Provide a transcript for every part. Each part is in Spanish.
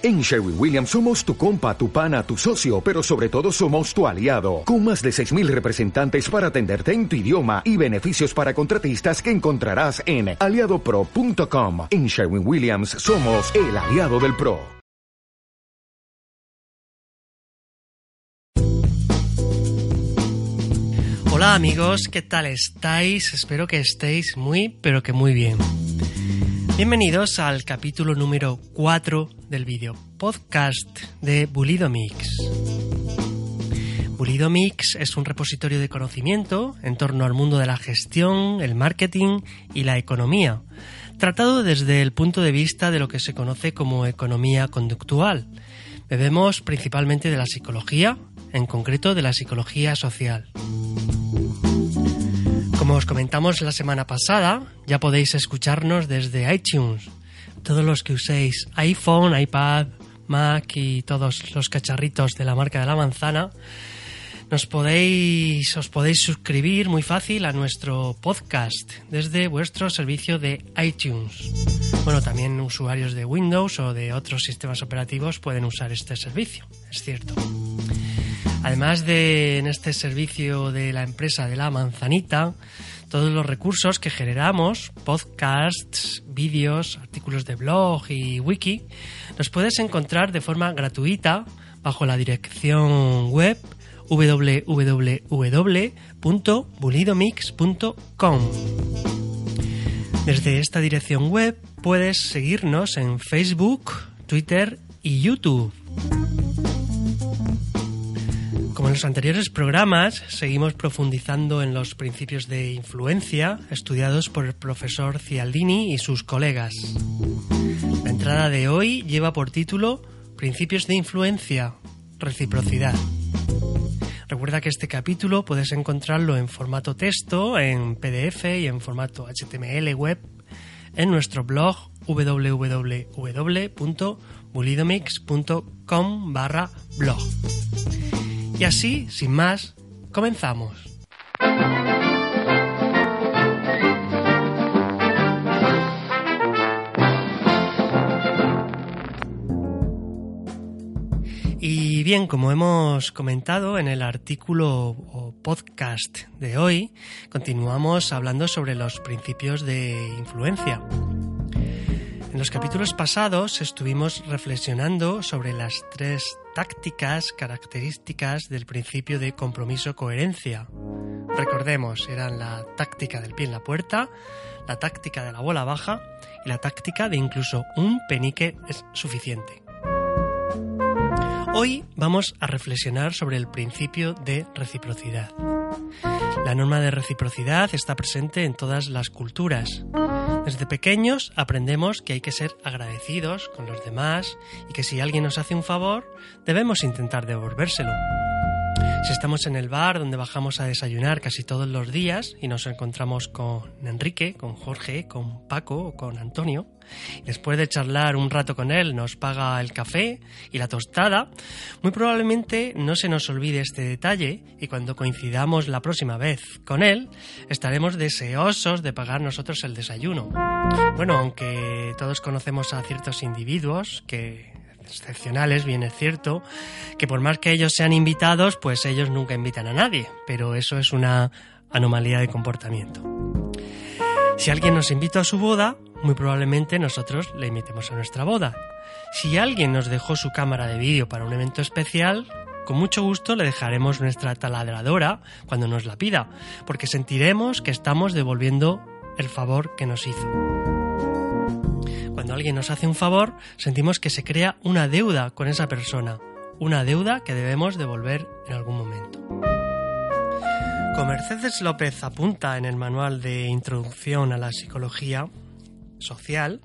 En Sherwin Williams somos tu compa, tu pana, tu socio, pero sobre todo somos tu aliado, con más de 6.000 representantes para atenderte en tu idioma y beneficios para contratistas que encontrarás en aliadopro.com. En Sherwin Williams somos el aliado del PRO. Hola amigos, ¿qué tal estáis? Espero que estéis muy, pero que muy bien. Bienvenidos al capítulo número 4 del vídeo podcast de Bulido Mix. Bulido Mix es un repositorio de conocimiento en torno al mundo de la gestión, el marketing y la economía, tratado desde el punto de vista de lo que se conoce como economía conductual. Bebemos principalmente de la psicología, en concreto de la psicología social. Como os comentamos la semana pasada, ya podéis escucharnos desde iTunes. Todos los que uséis iPhone, iPad, Mac y todos los cacharritos de la marca de la manzana, nos podéis, os podéis suscribir muy fácil a nuestro podcast desde vuestro servicio de iTunes. Bueno, también usuarios de Windows o de otros sistemas operativos pueden usar este servicio, es cierto. Además de en este servicio de la empresa de la manzanita, todos los recursos que generamos, podcasts, vídeos, artículos de blog y wiki, los puedes encontrar de forma gratuita bajo la dirección web www.bulidomix.com. Desde esta dirección web puedes seguirnos en Facebook, Twitter y YouTube. Como en los anteriores programas, seguimos profundizando en los principios de influencia estudiados por el profesor Cialdini y sus colegas. La entrada de hoy lleva por título Principios de influencia, reciprocidad. Recuerda que este capítulo puedes encontrarlo en formato texto, en PDF y en formato HTML web en nuestro blog www.bulidomix.com barra blog. Y así, sin más, comenzamos. Y bien, como hemos comentado en el artículo o podcast de hoy, continuamos hablando sobre los principios de influencia. En los capítulos pasados estuvimos reflexionando sobre las tres tácticas características del principio de compromiso-coherencia. Recordemos, eran la táctica del pie en la puerta, la táctica de la bola baja y la táctica de incluso un penique es suficiente. Hoy vamos a reflexionar sobre el principio de reciprocidad. La norma de reciprocidad está presente en todas las culturas. Desde pequeños aprendemos que hay que ser agradecidos con los demás y que si alguien nos hace un favor, debemos intentar devolvérselo. Si estamos en el bar donde bajamos a desayunar casi todos los días y nos encontramos con Enrique, con Jorge, con Paco o con Antonio, después de charlar un rato con él nos paga el café y la tostada, muy probablemente no se nos olvide este detalle y cuando coincidamos la próxima vez con él, estaremos deseosos de pagar nosotros el desayuno. Bueno, aunque todos conocemos a ciertos individuos que excepcionales, bien es cierto, que por más que ellos sean invitados, pues ellos nunca invitan a nadie, pero eso es una anomalía de comportamiento. Si alguien nos invita a su boda, muy probablemente nosotros le invitemos a nuestra boda. Si alguien nos dejó su cámara de vídeo para un evento especial, con mucho gusto le dejaremos nuestra taladradora cuando nos la pida, porque sentiremos que estamos devolviendo el favor que nos hizo. Alguien nos hace un favor, sentimos que se crea una deuda con esa persona, una deuda que debemos devolver en algún momento. Como Mercedes López apunta en el manual de Introducción a la Psicología Social,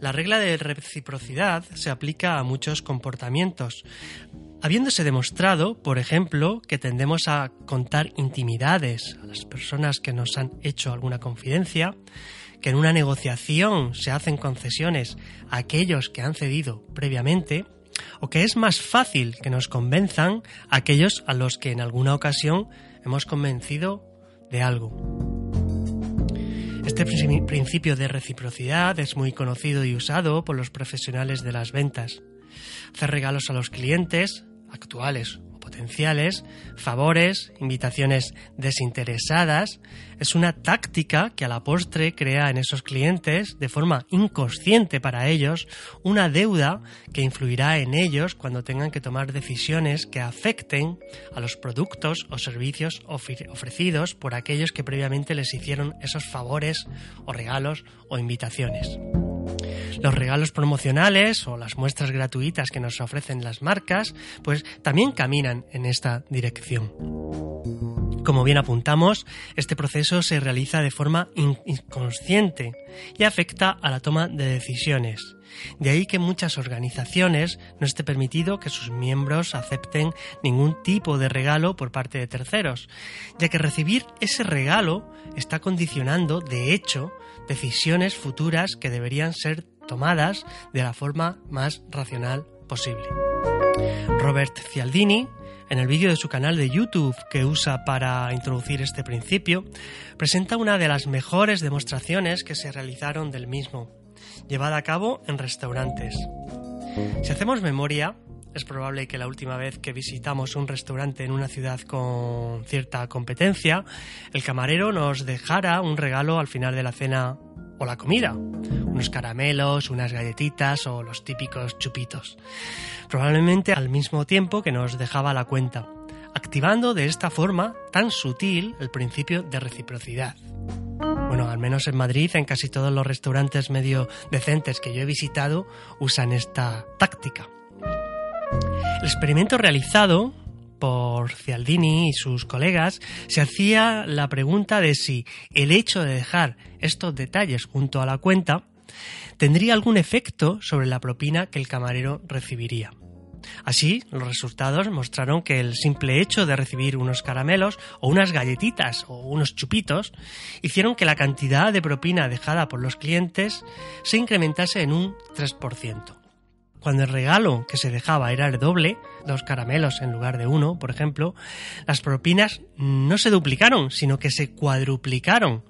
la regla de reciprocidad se aplica a muchos comportamientos, habiéndose demostrado, por ejemplo, que tendemos a contar intimidades a las personas que nos han hecho alguna confidencia, que en una negociación se hacen concesiones a aquellos que han cedido previamente, o que es más fácil que nos convenzan a aquellos a los que en alguna ocasión hemos convencido de algo. Este principio de reciprocidad es muy conocido y usado por los profesionales de las ventas. Hacer regalos a los clientes, actuales potenciales, favores, invitaciones desinteresadas, es una táctica que a la postre crea en esos clientes, de forma inconsciente para ellos, una deuda que influirá en ellos cuando tengan que tomar decisiones que afecten a los productos o servicios ofrecidos por aquellos que previamente les hicieron esos favores o regalos o invitaciones. Los regalos promocionales o las muestras gratuitas que nos ofrecen las marcas, pues también caminan en esta dirección. Como bien apuntamos, este proceso se realiza de forma inconsciente y afecta a la toma de decisiones. De ahí que muchas organizaciones no esté permitido que sus miembros acepten ningún tipo de regalo por parte de terceros, ya que recibir ese regalo está condicionando, de hecho, decisiones futuras que deberían ser tomadas de la forma más racional posible. Robert Cialdini, en el vídeo de su canal de YouTube que usa para introducir este principio, presenta una de las mejores demostraciones que se realizaron del mismo, llevada a cabo en restaurantes. Si hacemos memoria, es probable que la última vez que visitamos un restaurante en una ciudad con cierta competencia, el camarero nos dejara un regalo al final de la cena o la comida, unos caramelos, unas galletitas o los típicos chupitos, probablemente al mismo tiempo que nos dejaba la cuenta, activando de esta forma tan sutil el principio de reciprocidad. Bueno, al menos en Madrid, en casi todos los restaurantes medio decentes que yo he visitado, usan esta táctica. El experimento realizado por Cialdini y sus colegas, se hacía la pregunta de si el hecho de dejar estos detalles junto a la cuenta tendría algún efecto sobre la propina que el camarero recibiría. Así, los resultados mostraron que el simple hecho de recibir unos caramelos o unas galletitas o unos chupitos hicieron que la cantidad de propina dejada por los clientes se incrementase en un 3%. Cuando el regalo que se dejaba era el doble, dos caramelos en lugar de uno, por ejemplo, las propinas no se duplicaron, sino que se cuadruplicaron,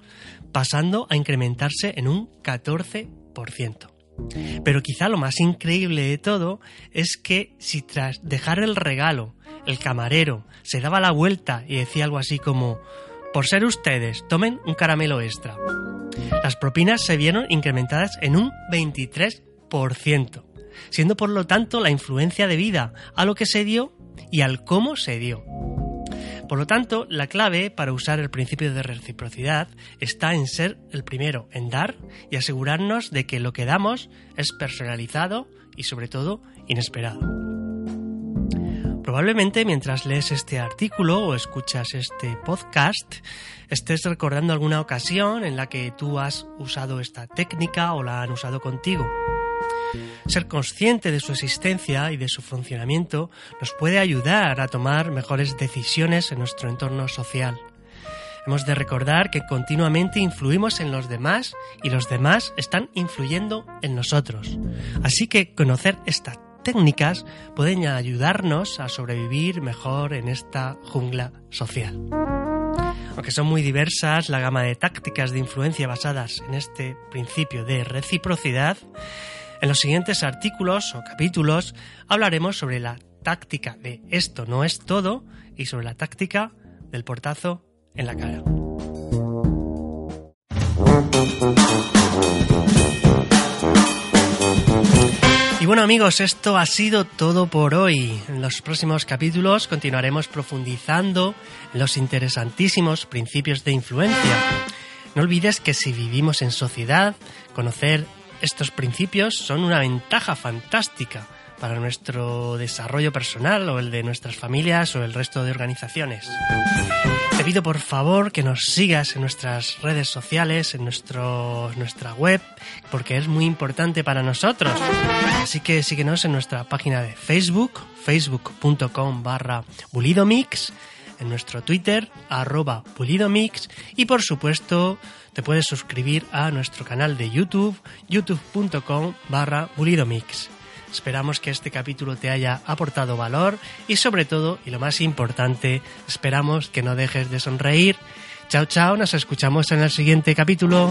pasando a incrementarse en un 14%. Pero quizá lo más increíble de todo es que si tras dejar el regalo, el camarero se daba la vuelta y decía algo así como, por ser ustedes, tomen un caramelo extra. Las propinas se vieron incrementadas en un 23% siendo por lo tanto la influencia debida a lo que se dio y al cómo se dio. Por lo tanto, la clave para usar el principio de reciprocidad está en ser el primero en dar y asegurarnos de que lo que damos es personalizado y sobre todo inesperado. Probablemente mientras lees este artículo o escuchas este podcast estés recordando alguna ocasión en la que tú has usado esta técnica o la han usado contigo. Ser consciente de su existencia y de su funcionamiento nos puede ayudar a tomar mejores decisiones en nuestro entorno social. Hemos de recordar que continuamente influimos en los demás y los demás están influyendo en nosotros. Así que conocer estas técnicas pueden ayudarnos a sobrevivir mejor en esta jungla social. Aunque son muy diversas la gama de tácticas de influencia basadas en este principio de reciprocidad, en los siguientes artículos o capítulos hablaremos sobre la táctica de esto no es todo y sobre la táctica del portazo en la cara. Y bueno amigos, esto ha sido todo por hoy. En los próximos capítulos continuaremos profundizando en los interesantísimos principios de influencia. No olvides que si vivimos en sociedad, conocer estos principios son una ventaja fantástica para nuestro desarrollo personal o el de nuestras familias o el resto de organizaciones. Te pido por favor que nos sigas en nuestras redes sociales, en nuestro, nuestra web, porque es muy importante para nosotros. Así que síguenos en nuestra página de Facebook, facebook.com barra bulidomix, en nuestro Twitter, arroba bulidomix, y por supuesto te puedes suscribir a nuestro canal de YouTube, youtube.com barra bulidomix. Esperamos que este capítulo te haya aportado valor y sobre todo, y lo más importante, esperamos que no dejes de sonreír. Chao, chao, nos escuchamos en el siguiente capítulo.